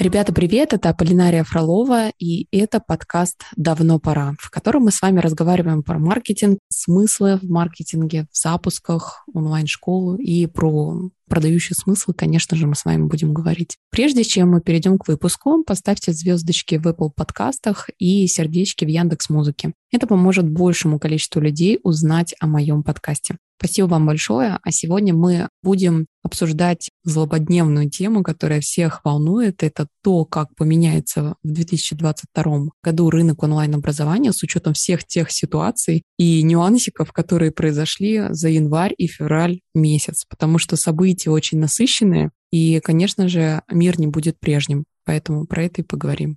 Ребята, привет! Это Полинария Фролова, и это подкаст «Давно пора», в котором мы с вами разговариваем про маркетинг, смыслы в маркетинге, в запусках онлайн-школу и про продающий смысл, конечно же, мы с вами будем говорить. Прежде чем мы перейдем к выпуску, поставьте звездочки в Apple подкастах и сердечки в Яндекс Музыке. Это поможет большему количеству людей узнать о моем подкасте. Спасибо вам большое. А сегодня мы будем обсуждать злободневную тему, которая всех волнует. Это то, как поменяется в 2022 году рынок онлайн-образования с учетом всех тех ситуаций и нюансиков, которые произошли за январь и февраль месяц. Потому что события очень насыщенные, и, конечно же, мир не будет прежним. Поэтому про это и поговорим.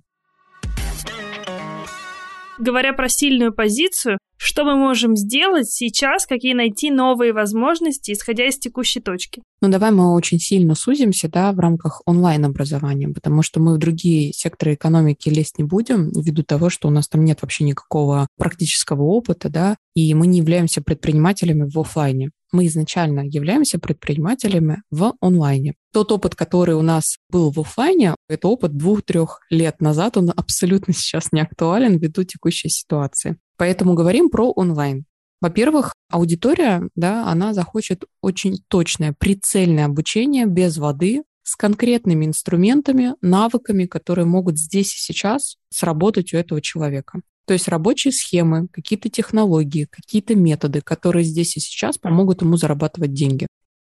Говоря про сильную позицию, что мы можем сделать сейчас, какие найти новые возможности, исходя из текущей точки? Ну, давай мы очень сильно сузимся, да, в рамках онлайн-образования, потому что мы в другие секторы экономики лезть не будем, ввиду того, что у нас там нет вообще никакого практического опыта, да, и мы не являемся предпринимателями в офлайне мы изначально являемся предпринимателями в онлайне. Тот опыт, который у нас был в офлайне, это опыт двух-трех лет назад, он абсолютно сейчас не актуален ввиду текущей ситуации. Поэтому говорим про онлайн. Во-первых, аудитория, да, она захочет очень точное, прицельное обучение без воды, с конкретными инструментами, навыками, которые могут здесь и сейчас сработать у этого человека. То есть рабочие схемы, какие-то технологии, какие-то методы, которые здесь и сейчас помогут ему зарабатывать деньги.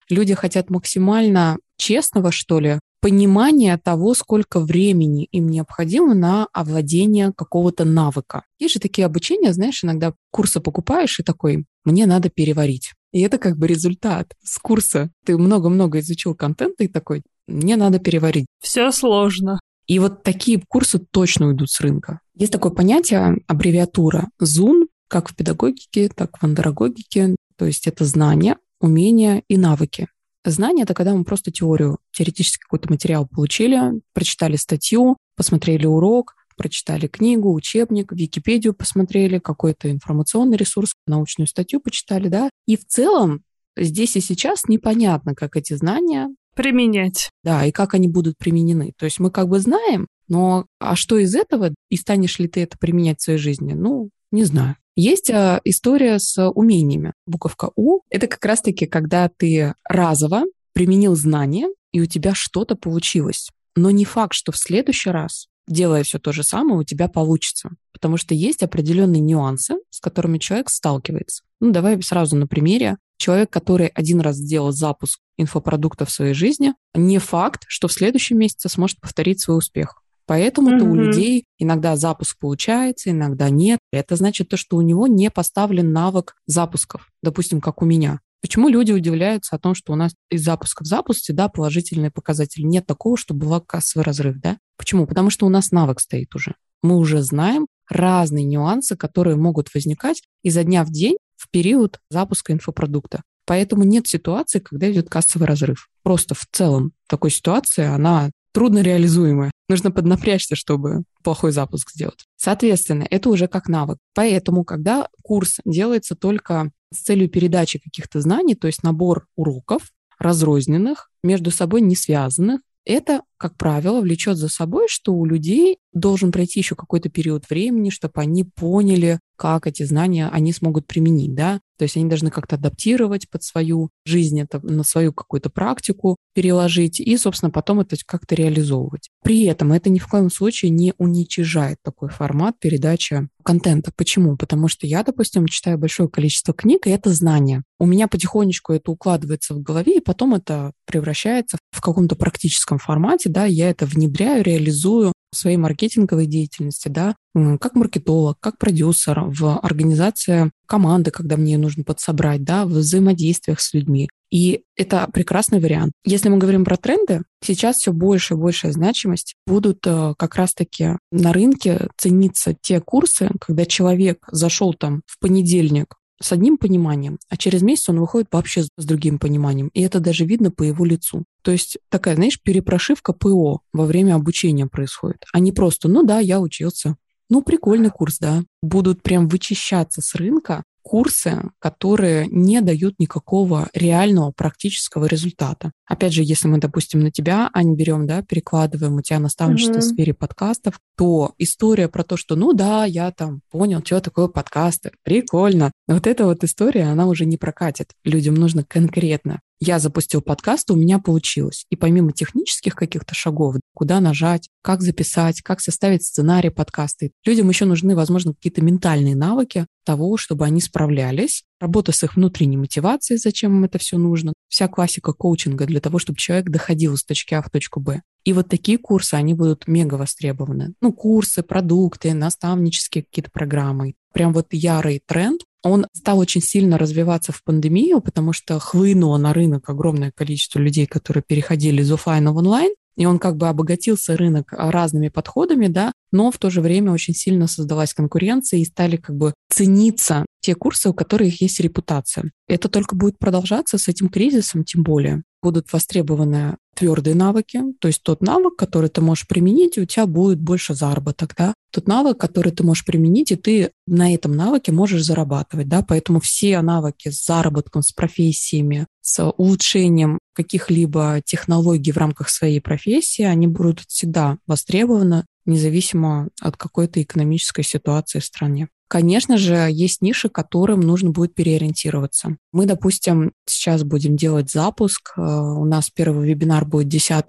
Люди хотят максимально честного, что ли, понимания того, сколько времени им необходимо на овладение какого-то навыка. Есть же такие обучения, знаешь, иногда курсы покупаешь и такой, мне надо переварить. И это как бы результат с курса. Ты много-много изучил контента и такой, мне надо переварить. Все сложно. И вот такие курсы точно уйдут с рынка. Есть такое понятие, аббревиатура ЗУН, как в педагогике, так и в андрогогике. То есть это знания, умения и навыки. Знания — это когда мы просто теорию, теоретически какой-то материал получили, прочитали статью, посмотрели урок, прочитали книгу, учебник, Википедию посмотрели, какой-то информационный ресурс, научную статью почитали, да. И в целом здесь и сейчас непонятно, как эти знания применять. Да, и как они будут применены. То есть мы как бы знаем, но а что из этого, и станешь ли ты это применять в своей жизни? Ну, не знаю. Есть а, история с умениями. Буковка У — это как раз-таки, когда ты разово применил знания, и у тебя что-то получилось. Но не факт, что в следующий раз, делая все то же самое, у тебя получится. Потому что есть определенные нюансы, с которыми человек сталкивается. Ну, давай сразу на примере. Человек, который один раз сделал запуск инфопродукта в своей жизни, не факт, что в следующем месяце сможет повторить свой успех. Поэтому-то mm-hmm. у людей иногда запуск получается, иногда нет. Это значит то, что у него не поставлен навык запусков, допустим, как у меня. Почему люди удивляются о том, что у нас из запуска в запуск всегда положительные показатели? Нет такого, что была кассовый разрыв, да? Почему? Потому что у нас навык стоит уже. Мы уже знаем разные нюансы, которые могут возникать изо дня в день в период запуска инфопродукта. Поэтому нет ситуации, когда идет кассовый разрыв. Просто в целом такой ситуации, она трудно реализуемая. Нужно поднапрячься, чтобы плохой запуск сделать. Соответственно, это уже как навык. Поэтому, когда курс делается только с целью передачи каких-то знаний, то есть набор уроков, разрозненных, между собой не связанных, это, как правило, влечет за собой, что у людей должен пройти еще какой-то период времени, чтобы они поняли, как эти знания они смогут применить, да. То есть они должны как-то адаптировать под свою жизнь, это на свою какую-то практику переложить и, собственно, потом это как-то реализовывать. При этом это ни в коем случае не уничижает такой формат передачи контента. Почему? Потому что я, допустим, читаю большое количество книг, и это знания. У меня потихонечку это укладывается в голове, и потом это превращается в каком-то практическом формате, да, я это внедряю, реализую своей маркетинговой деятельности, да, как маркетолог, как продюсер, в организации команды, когда мне ее нужно подсобрать, да, в взаимодействиях с людьми. И это прекрасный вариант. Если мы говорим про тренды, сейчас все больше и большая значимость будут э, как раз-таки на рынке цениться те курсы, когда человек зашел там в понедельник с одним пониманием, а через месяц он выходит вообще с другим пониманием. И это даже видно по его лицу. То есть такая, знаешь, перепрошивка ПО во время обучения происходит, а не просто, ну да, я учился, ну, прикольный курс, да. Будут прям вычищаться с рынка курсы, которые не дают никакого реального практического результата. Опять же, если мы, допустим, на тебя, Ань, берем, да, перекладываем у тебя наставничество mm-hmm. в сфере подкастов, то история про то, что, ну да, я там понял, что такое подкасты, прикольно. Вот эта вот история, она уже не прокатит. Людям нужно конкретно я запустил подкаст, у меня получилось. И помимо технических каких-то шагов, куда нажать, как записать, как составить сценарий подкаста, людям еще нужны, возможно, какие-то ментальные навыки того, чтобы они справлялись. Работа с их внутренней мотивацией, зачем им это все нужно. Вся классика коучинга для того, чтобы человек доходил из точки А в точку Б. И вот такие курсы, они будут мега востребованы. Ну, курсы, продукты, наставнические какие-то программы. Прям вот ярый тренд, он стал очень сильно развиваться в пандемию, потому что хлынуло на рынок огромное количество людей, которые переходили из офлайна в онлайн, и он как бы обогатился рынок разными подходами, да, но в то же время очень сильно создалась конкуренция и стали как бы цениться те курсы, у которых есть репутация. Это только будет продолжаться с этим кризисом, тем более. Будут востребованы твердые навыки, то есть тот навык, который ты можешь применить, и у тебя будет больше заработок, да. Тот навык, который ты можешь применить, и ты на этом навыке можешь зарабатывать, да. Поэтому все навыки с заработком, с профессиями, с улучшением каких-либо технологий в рамках своей профессии, они будут всегда востребованы, независимо от какой-то экономической ситуации в стране. Конечно же, есть ниши, которым нужно будет переориентироваться. Мы, допустим, сейчас будем делать запуск. Э, у нас первый вебинар будет 10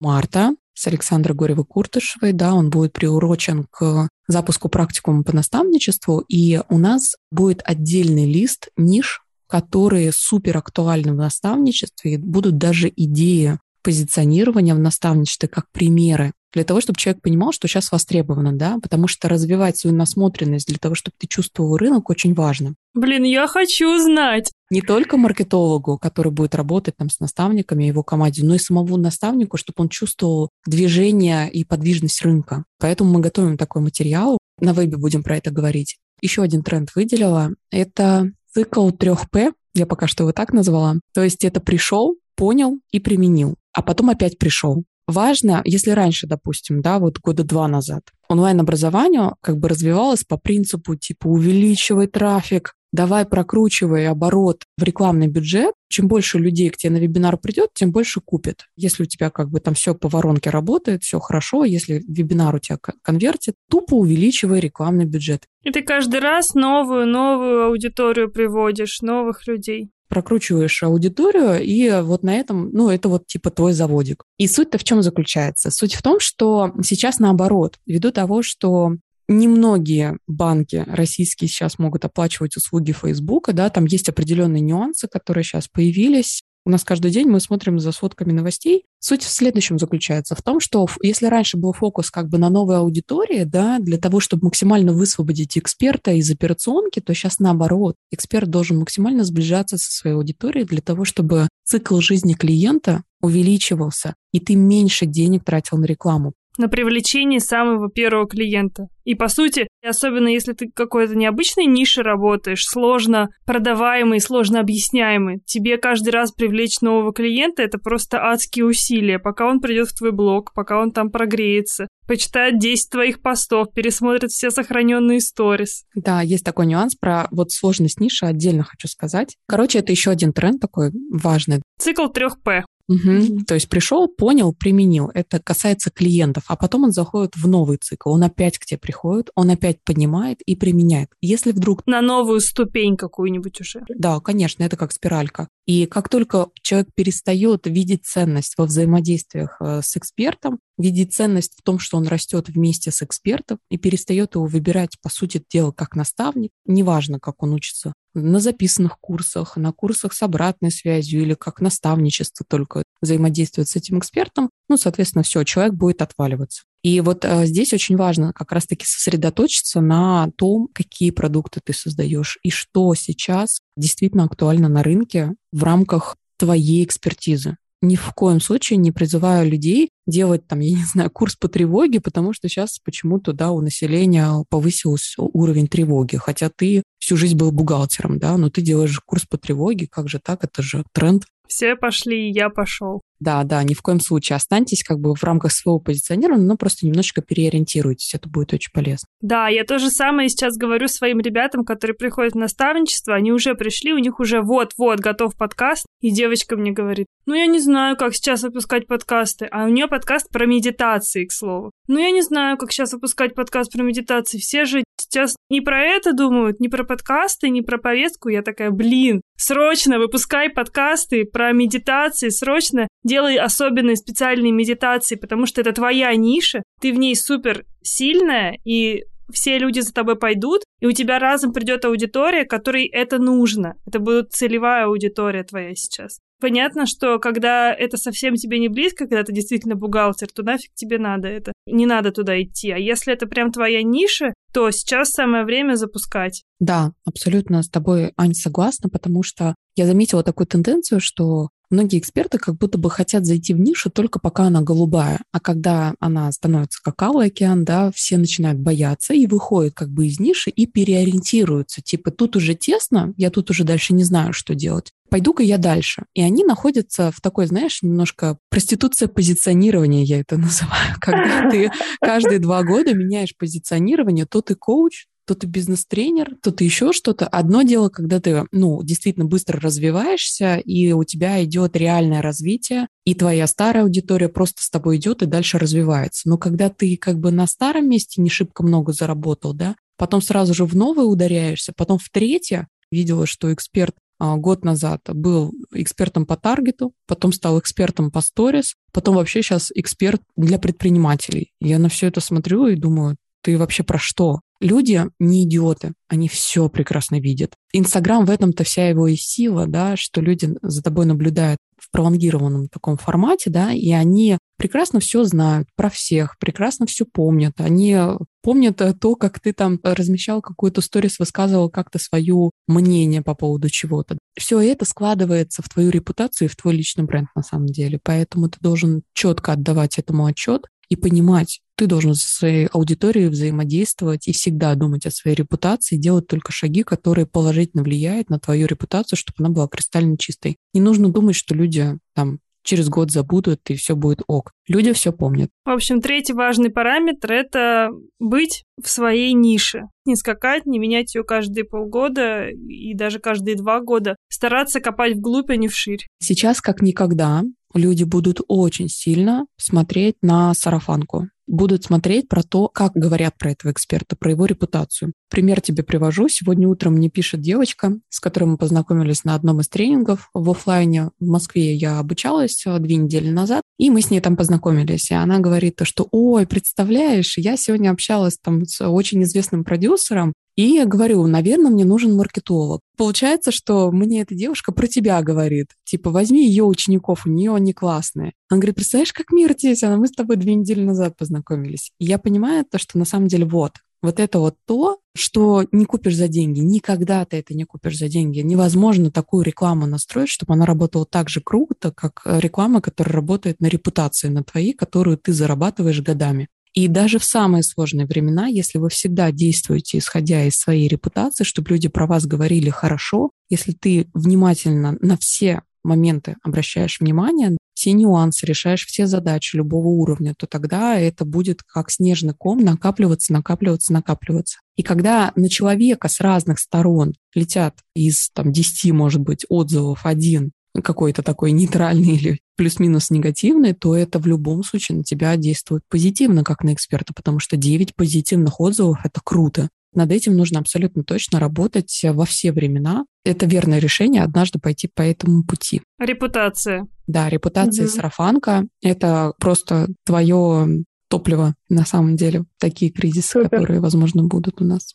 марта с Александрой Горевой-Куртышевой. Да, он будет приурочен к запуску практикума по наставничеству. И у нас будет отдельный лист ниш, которые супер актуальны в наставничестве, и будут даже идеи позиционирования в наставничестве как примеры для того, чтобы человек понимал, что сейчас востребовано, да, потому что развивать свою насмотренность для того, чтобы ты чувствовал рынок, очень важно. Блин, я хочу знать. Не только маркетологу, который будет работать там с наставниками, его команде, но и самому наставнику, чтобы он чувствовал движение и подвижность рынка. Поэтому мы готовим такой материал. На вебе будем про это говорить. Еще один тренд выделила. Это цикл 3П. Я пока что его так назвала. То есть это пришел, понял и применил, а потом опять пришел важно, если раньше, допустим, да, вот года два назад, онлайн-образование как бы развивалось по принципу типа увеличивай трафик, давай прокручивай оборот в рекламный бюджет. Чем больше людей к тебе на вебинар придет, тем больше купит. Если у тебя как бы там все по воронке работает, все хорошо, если вебинар у тебя конвертит, тупо увеличивай рекламный бюджет. И ты каждый раз новую, новую аудиторию приводишь, новых людей прокручиваешь аудиторию, и вот на этом, ну, это вот типа твой заводик. И суть-то в чем заключается? Суть в том, что сейчас наоборот, ввиду того, что немногие банки российские сейчас могут оплачивать услуги Фейсбука, да, там есть определенные нюансы, которые сейчас появились, у нас каждый день мы смотрим за сводками новостей. Суть в следующем заключается, в том, что если раньше был фокус как бы на новой аудитории, да, для того, чтобы максимально высвободить эксперта из операционки, то сейчас наоборот. Эксперт должен максимально сближаться со своей аудиторией для того, чтобы цикл жизни клиента увеличивался, и ты меньше денег тратил на рекламу на привлечение самого первого клиента. И по сути, особенно если ты какой-то необычной нише работаешь, сложно продаваемый, сложно объясняемый, тебе каждый раз привлечь нового клиента это просто адские усилия, пока он придет в твой блог, пока он там прогреется, почитает 10 твоих постов, пересмотрит все сохраненные сторис. Да, есть такой нюанс про вот сложность ниши, отдельно хочу сказать. Короче, это еще один тренд такой важный. Цикл 3П. Угу. То есть пришел, понял, применил. Это касается клиентов. А потом он заходит в новый цикл. Он опять к тебе приходит, он опять понимает и применяет. Если вдруг... На новую ступень какую-нибудь уже. Да, конечно, это как спиралька. И как только человек перестает видеть ценность во взаимодействиях э, с экспертом, видеть ценность в том, что он растет вместе с экспертом и перестает его выбирать, по сути дела, как наставник, неважно, как он учится, на записанных курсах, на курсах с обратной связью или как наставничество только взаимодействует с этим экспертом, ну, соответственно, все, человек будет отваливаться. И вот э, здесь очень важно как раз-таки сосредоточиться на том, какие продукты ты создаешь и что сейчас действительно актуально на рынке в рамках твоей экспертизы ни в коем случае не призываю людей делать там, я не знаю, курс по тревоге, потому что сейчас почему-то, да, у населения повысился уровень тревоги, хотя ты всю жизнь был бухгалтером, да, но ты делаешь курс по тревоге, как же так, это же тренд. Все пошли, я пошел. Да, да, ни в коем случае. Останьтесь как бы в рамках своего позиционирования, но просто немножечко переориентируйтесь. Это будет очень полезно. Да, я то же самое сейчас говорю своим ребятам, которые приходят в наставничество. Они уже пришли, у них уже вот-вот готов подкаст. И девочка мне говорит, ну я не знаю, как сейчас выпускать подкасты. А у нее подкаст про медитации, к слову. Ну я не знаю, как сейчас выпускать подкаст про медитации. Все же сейчас не про это думают, не про подкасты, не про повестку. Я такая, блин, срочно выпускай подкасты про медитации, срочно делай особенные специальные медитации, потому что это твоя ниша, ты в ней супер сильная, и все люди за тобой пойдут, и у тебя разом придет аудитория, которой это нужно. Это будет целевая аудитория твоя сейчас. Понятно, что когда это совсем тебе не близко, когда ты действительно бухгалтер, то нафиг тебе надо это. Не надо туда идти. А если это прям твоя ниша, то сейчас самое время запускать. Да, абсолютно с тобой, Ань, согласна, потому что я заметила такую тенденцию, что Многие эксперты как будто бы хотят зайти в нишу только пока она голубая, а когда она становится как алый океан, да, все начинают бояться и выходят как бы из ниши и переориентируются. Типа, тут уже тесно, я тут уже дальше не знаю, что делать. Пойду-ка я дальше. И они находятся в такой, знаешь, немножко проституция позиционирования, я это называю, когда ты каждые два года меняешь позиционирование, то ты коуч, то ты бизнес-тренер, то ты еще что-то. Одно дело, когда ты, ну, действительно быстро развиваешься, и у тебя идет реальное развитие, и твоя старая аудитория просто с тобой идет и дальше развивается. Но когда ты как бы на старом месте не шибко много заработал, да, потом сразу же в новое ударяешься, потом в третье, видела, что эксперт а, год назад был экспертом по таргету, потом стал экспертом по сторис, потом вообще сейчас эксперт для предпринимателей. Я на все это смотрю и думаю, ты вообще про что? Люди не идиоты, они все прекрасно видят. Инстаграм в этом-то вся его и сила, да, что люди за тобой наблюдают в пролонгированном таком формате, да, и они прекрасно все знают про всех, прекрасно все помнят. Они помнят то, как ты там размещал какую-то сторис, высказывал как-то свое мнение по поводу чего-то. Все это складывается в твою репутацию и в твой личный бренд на самом деле. Поэтому ты должен четко отдавать этому отчет и понимать, ты должен со своей аудиторией взаимодействовать и всегда думать о своей репутации, делать только шаги, которые положительно влияют на твою репутацию, чтобы она была кристально чистой. Не нужно думать, что люди там через год забудут, и все будет ок. Люди все помнят. В общем, третий важный параметр — это быть в своей нише. Не скакать, не менять ее каждые полгода и даже каждые два года. Стараться копать вглубь, а не вширь. Сейчас, как никогда, люди будут очень сильно смотреть на сарафанку будут смотреть про то, как говорят про этого эксперта, про его репутацию. Пример тебе привожу. Сегодня утром мне пишет девочка, с которой мы познакомились на одном из тренингов в офлайне. В Москве я обучалась э, две недели назад, и мы с ней там познакомились. И она говорит то, что, ой, представляешь, я сегодня общалась там с очень известным продюсером, и говорю, наверное, мне нужен маркетолог. Получается, что мне эта девушка про тебя говорит. Типа, возьми ее учеников, у нее они классные. Она говорит, представляешь, как мир тесно, мы с тобой две недели назад познакомились. И я понимаю то, что на самом деле вот, вот это вот то, что не купишь за деньги. Никогда ты это не купишь за деньги. Невозможно такую рекламу настроить, чтобы она работала так же круто, как реклама, которая работает на репутации, на твоей, которую ты зарабатываешь годами. И даже в самые сложные времена, если вы всегда действуете, исходя из своей репутации, чтобы люди про вас говорили хорошо, если ты внимательно на все моменты обращаешь внимание, все нюансы, решаешь все задачи любого уровня, то тогда это будет как снежный ком накапливаться, накапливаться, накапливаться. И когда на человека с разных сторон летят из там, 10, может быть, отзывов один какой-то такой нейтральный или плюс-минус негативный, то это в любом случае на тебя действует позитивно, как на эксперта, потому что 9 позитивных отзывов — это круто. Над этим нужно абсолютно точно работать во все времена. Это верное решение однажды пойти по этому пути. Репутация. Да, репутация угу. сарафанка — это просто твое топливо на самом деле. Такие кризисы, Супер. которые, возможно, будут у нас.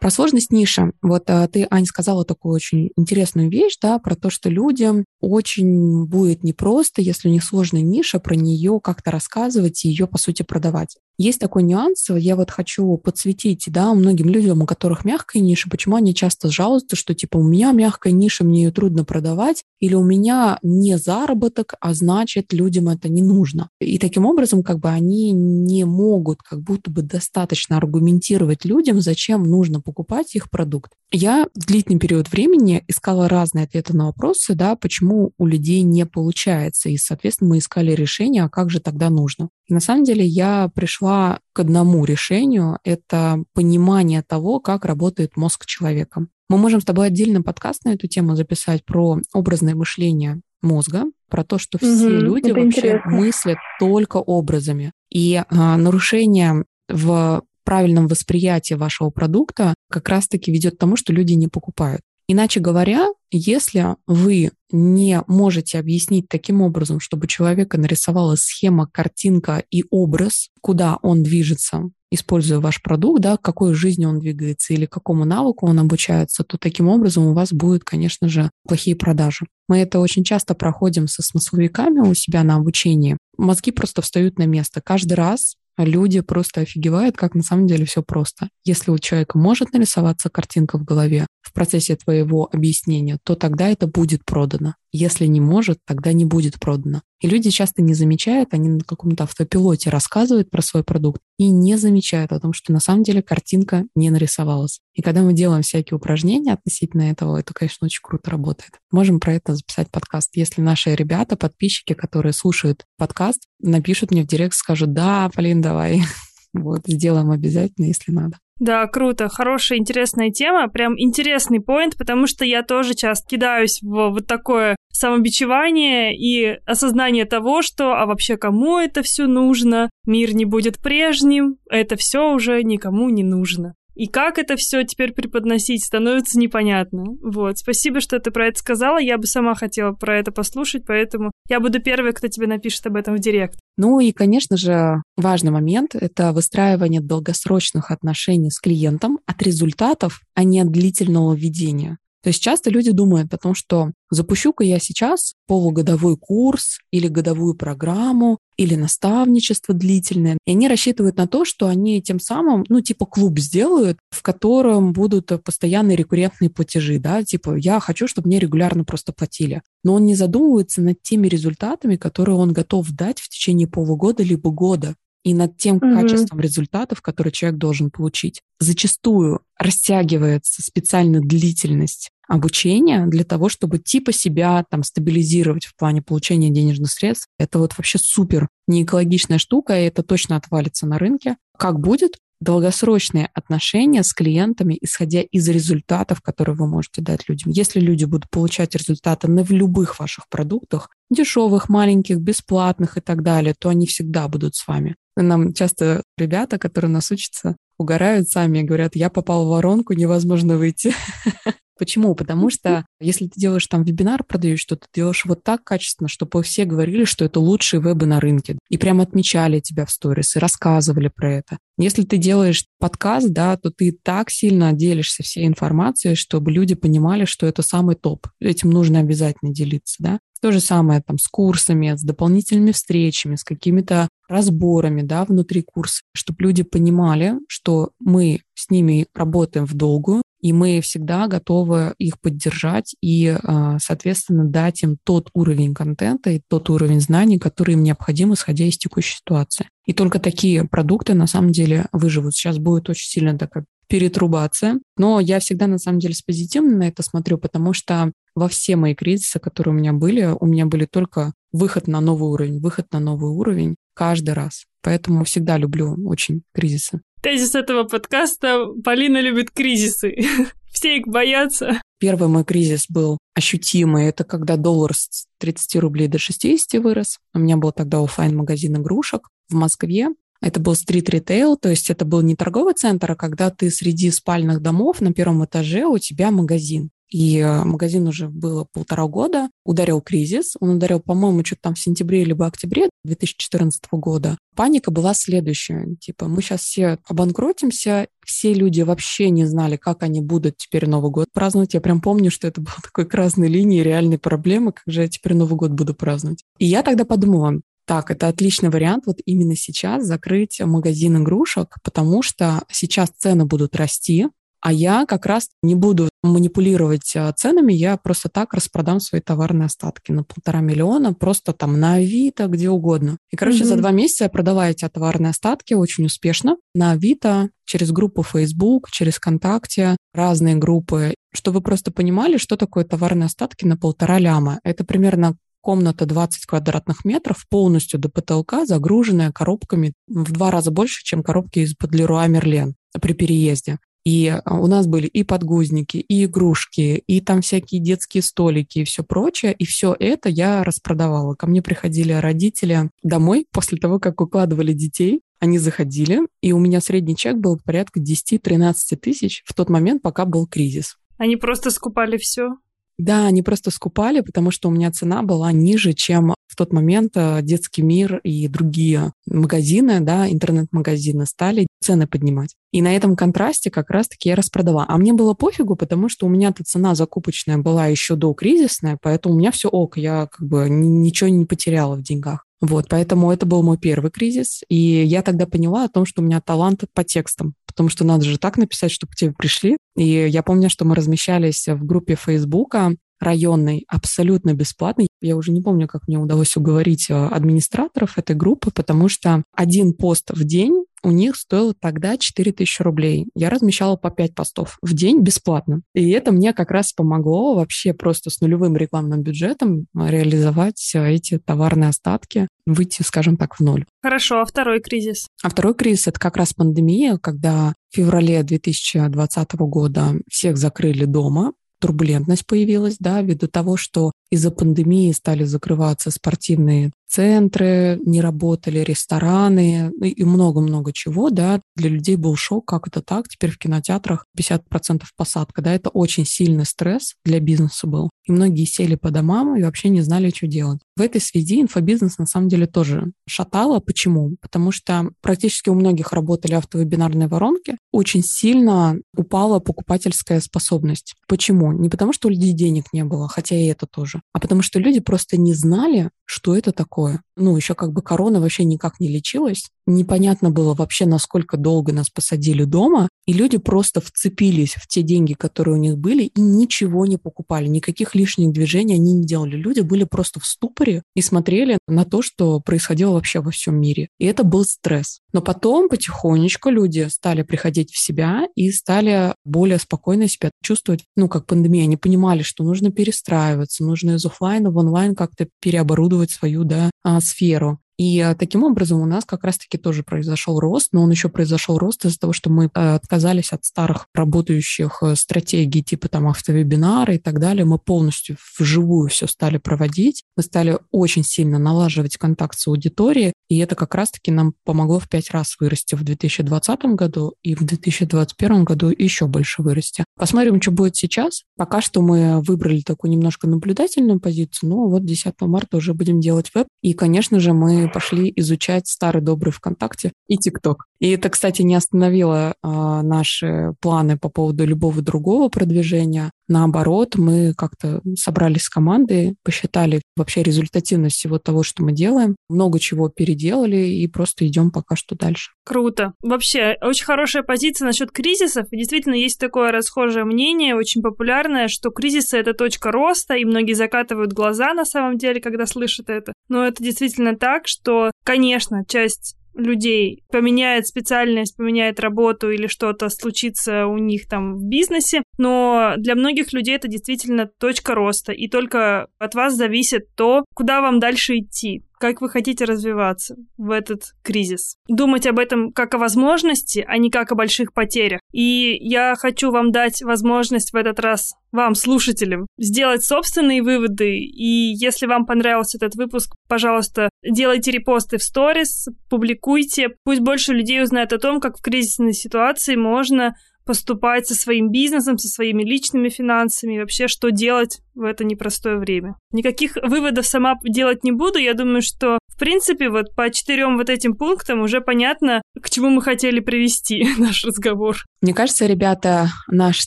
Про сложность ниши. Вот а, ты, Аня, сказала такую очень интересную вещь, да, про то, что людям очень будет непросто, если у них сложная ниша, про нее как-то рассказывать и ее, по сути, продавать. Есть такой нюанс, я вот хочу подсветить, да, многим людям, у которых мягкая ниша, почему они часто жалуются, что типа у меня мягкая ниша, мне ее трудно продавать, или у меня не заработок, а значит людям это не нужно. И таким образом как бы они не могут как будто бы достаточно аргументировать людям, зачем нужно покупать их продукт. Я длительный период времени искала разные ответы на вопросы, да, почему у людей не получается. И, соответственно, мы искали решение, а как же тогда нужно. И на самом деле я пришла к одному решению. Это понимание того, как работает мозг человека. Мы можем с тобой отдельно подкаст на эту тему записать про образное мышление мозга, про то, что все угу, люди вообще интересно. мыслят только образами. И а, нарушение в правильном восприятии вашего продукта как раз-таки ведет к тому, что люди не покупают. Иначе говоря, если вы не можете объяснить таким образом, чтобы человека нарисовалась схема, картинка и образ, куда он движется, используя ваш продукт, да, к какой жизни он двигается или какому навыку он обучается, то таким образом у вас будут, конечно же, плохие продажи. Мы это очень часто проходим со смысловиками у себя на обучении. Мозги просто встают на место. Каждый раз люди просто офигевают, как на самом деле все просто. Если у человека может нарисоваться картинка в голове в процессе твоего объяснения, то тогда это будет продано. Если не может, тогда не будет продано. И люди часто не замечают, они на каком-то автопилоте рассказывают про свой продукт и не замечают о том, что на самом деле картинка не нарисовалась. И когда мы делаем всякие упражнения относительно этого, это, конечно, очень круто работает. Можем про это записать подкаст. Если наши ребята, подписчики, которые слушают подкаст, напишут мне в директ, скажут, да, Полин, давай, вот, сделаем обязательно, если надо. Да, круто. Хорошая, интересная тема. Прям интересный поинт, потому что я тоже часто кидаюсь в вот такое самобичевание и осознание того, что а вообще кому это все нужно, мир не будет прежним, это все уже никому не нужно. И как это все теперь преподносить, становится непонятно. Вот. Спасибо, что ты про это сказала. Я бы сама хотела про это послушать, поэтому я буду первой, кто тебе напишет об этом в директ. Ну и, конечно же, важный момент — это выстраивание долгосрочных отношений с клиентом от результатов, а не от длительного ведения. То есть часто люди думают о том, что запущу-ка я сейчас полугодовой курс или годовую программу или наставничество длительное. И они рассчитывают на то, что они тем самым, ну, типа клуб сделают, в котором будут постоянные рекуррентные платежи, да, типа я хочу, чтобы мне регулярно просто платили. Но он не задумывается над теми результатами, которые он готов дать в течение полугода либо года и над тем угу. качеством результатов, которые человек должен получить. Зачастую растягивается специально длительность обучения для того, чтобы типа себя там стабилизировать в плане получения денежных средств. Это вот вообще супер неэкологичная штука, и это точно отвалится на рынке. Как будет? долгосрочные отношения с клиентами, исходя из результатов, которые вы можете дать людям. Если люди будут получать результаты на в любых ваших продуктах, дешевых, маленьких, бесплатных и так далее, то они всегда будут с вами. Нам часто ребята, которые нас учатся, угорают сами и говорят, я попал в воронку, невозможно выйти. Почему? Потому что если ты делаешь там вебинар, продаешь, что ты делаешь вот так качественно, чтобы все говорили, что это лучшие вебы на рынке. И прям отмечали тебя в сторис и рассказывали про это. Если ты делаешь подкаст, да, то ты так сильно делишься всей информацией, чтобы люди понимали, что это самый топ. Этим нужно обязательно делиться, да. То же самое там с курсами, с дополнительными встречами, с какими-то разборами да, внутри курса, чтобы люди понимали, что мы с ними работаем в долгую, и мы всегда готовы их поддержать и, а, соответственно, дать им тот уровень контента и тот уровень знаний, который им необходим, исходя из текущей ситуации. И только такие продукты на самом деле выживут. Сейчас будет очень сильно такая перетрубация. Но я всегда, на самом деле, с позитивно на это смотрю, потому что во все мои кризисы, которые у меня были, у меня были только выход на новый уровень, выход на новый уровень каждый раз. Поэтому всегда люблю очень кризисы. Тезис этого подкаста «Полина любит кризисы». Все их боятся. Первый мой кризис был ощутимый. Это когда доллар с 30 рублей до 60 вырос. У меня был тогда офлайн магазин игрушек в Москве. Это был стрит-ритейл, то есть это был не торговый центр, а когда ты среди спальных домов на первом этаже у тебя магазин. И э, магазин уже было полтора года, ударил кризис. Он ударил, по-моему, что-то там в сентябре либо октябре 2014 года. Паника была следующая. Типа, мы сейчас все обанкротимся, все люди вообще не знали, как они будут теперь Новый год праздновать. Я прям помню, что это было такой красной линией реальной проблемы, как же я теперь Новый год буду праздновать. И я тогда подумала, Так, это отличный вариант вот именно сейчас закрыть магазин игрушек, потому что сейчас цены будут расти, а я как раз не буду манипулировать а, ценами, я просто так распродам свои товарные остатки на полтора миллиона, просто там на Авито, где угодно. И, короче, mm-hmm. за два месяца я продала эти товарные остатки очень успешно на Авито, через группу Facebook, через ВКонтакте, разные группы, чтобы вы просто понимали, что такое товарные остатки на полтора ляма. Это примерно комната 20 квадратных метров, полностью до потолка, загруженная коробками в два раза больше, чем коробки из-под Леруа Мерлен при переезде. И а, у нас были и подгузники, и игрушки, и там всякие детские столики и все прочее. И все это я распродавала. Ко мне приходили родители домой после того, как укладывали детей. Они заходили, и у меня средний чек был порядка 10-13 тысяч в тот момент, пока был кризис. Они просто скупали все? Да, они просто скупали, потому что у меня цена была ниже, чем в тот момент э, детский мир и другие магазины, да, интернет-магазины стали цены поднимать. И на этом контрасте как раз-таки я распродала. А мне было пофигу, потому что у меня-то цена закупочная была еще до кризисная, поэтому у меня все ок, я как бы ничего не потеряла в деньгах. Вот, поэтому это был мой первый кризис. И я тогда поняла о том, что у меня талант по текстам, потому что надо же так написать, чтобы к тебе пришли. И я помню, что мы размещались в группе Фейсбука районной, абсолютно бесплатной. Я уже не помню, как мне удалось уговорить э, администраторов этой группы, потому что один пост в день у них стоило тогда 4000 рублей. Я размещала по 5 постов в день бесплатно. И это мне как раз помогло вообще просто с нулевым рекламным бюджетом реализовать эти товарные остатки, выйти, скажем так, в ноль. Хорошо, а второй кризис? А второй кризис — это как раз пандемия, когда в феврале 2020 года всех закрыли дома, турбулентность появилась, да, ввиду того, что из-за пандемии стали закрываться спортивные центры, не работали рестораны ну и много-много чего, да. Для людей был шок, как это так, теперь в кинотеатрах 50% посадка, да, это очень сильный стресс для бизнеса был. И многие сели по домам и вообще не знали, что делать. В этой связи инфобизнес на самом деле тоже шатало. Почему? Потому что практически у многих работали автовебинарные воронки, очень сильно упала покупательская способность. Почему? Не потому, что у людей денег не было, хотя и это тоже, а потому что люди просто не знали, что это такое. Ну, еще как бы корона вообще никак не лечилась. Непонятно было вообще, насколько долго нас посадили дома, и люди просто вцепились в те деньги, которые у них были, и ничего не покупали, никаких лишних движений они не делали. Люди были просто в ступоре и смотрели на то, что происходило вообще во всем мире. И это был стресс. Но потом потихонечку люди стали приходить в себя и стали более спокойно себя чувствовать, ну, как пандемия. Они понимали, что нужно перестраиваться, нужно из офлайна в онлайн как-то переоборудовать свою, да, а, сферу. И а, таким образом у нас как раз-таки тоже произошел рост, но он еще произошел рост из-за того, что мы а, отказались от старых работающих э, стратегий типа там автовебинары и так далее. Мы полностью вживую все стали проводить. Мы стали очень сильно налаживать контакт с аудиторией, и это как раз-таки нам помогло в пять раз вырасти в 2020 году и в 2021 году еще больше вырасти. Посмотрим, что будет сейчас. Пока что мы выбрали такую немножко наблюдательную позицию, но вот 10 марта уже будем делать веб. И, конечно же, мы пошли изучать старый добрый ВКонтакте и ТикТок. И это, кстати, не остановило а, наши планы по поводу любого другого продвижения. Наоборот, мы как-то собрались с командой, посчитали вообще результативность всего того, что мы делаем, много чего переделали и просто идем пока что дальше. Круто. Вообще, очень хорошая позиция насчет кризисов. действительно, есть такое расхожее мнение, очень популярное, что кризисы — это точка роста, и многие закатывают глаза на самом деле, когда слышат это. Но это действительно так, что, конечно, часть людей поменяет специальность, поменяет работу или что-то случится у них там в бизнесе, но для многих людей это действительно точка роста, и только от вас зависит то, куда вам дальше идти как вы хотите развиваться в этот кризис. Думать об этом как о возможности, а не как о больших потерях. И я хочу вам дать возможность в этот раз вам, слушателям, сделать собственные выводы. И если вам понравился этот выпуск, пожалуйста, делайте репосты в сторис, публикуйте. Пусть больше людей узнает о том, как в кризисной ситуации можно поступать со своим бизнесом, со своими личными финансами, вообще что делать в это непростое время. Никаких выводов сама делать не буду. Я думаю, что в принципе вот по четырем вот этим пунктам уже понятно, к чему мы хотели привести наш разговор. Мне кажется, ребята, наш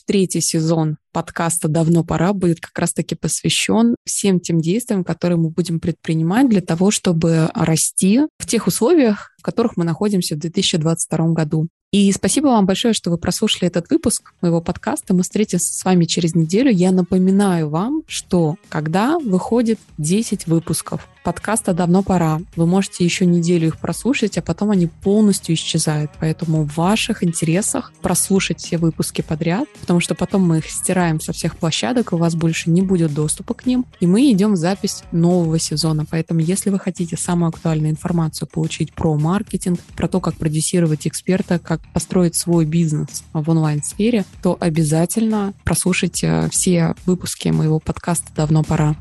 третий сезон подкаста «Давно пора» будет как раз-таки посвящен всем тем действиям, которые мы будем предпринимать для того, чтобы расти в тех условиях, в которых мы находимся в 2022 году. И спасибо вам большое, что вы прослушали этот выпуск моего подкаста. Мы встретимся с вами через неделю. Я напоминаю вам, что когда выходит 10 выпусков подкаста «Давно пора», вы можете еще неделю их прослушать, а потом они полностью исчезают. Поэтому в ваших интересах прослушать все выпуски подряд, потому что потом мы их стираем со всех площадок, и у вас больше не будет доступа к ним, и мы идем в запись нового сезона. Поэтому если вы хотите самую актуальную информацию получить про маркетинг, про то, как продюсировать эксперта, как построить свой бизнес в онлайн-сфере, то обязательно прослушайте все выпуски моего подкаста «Давно пора».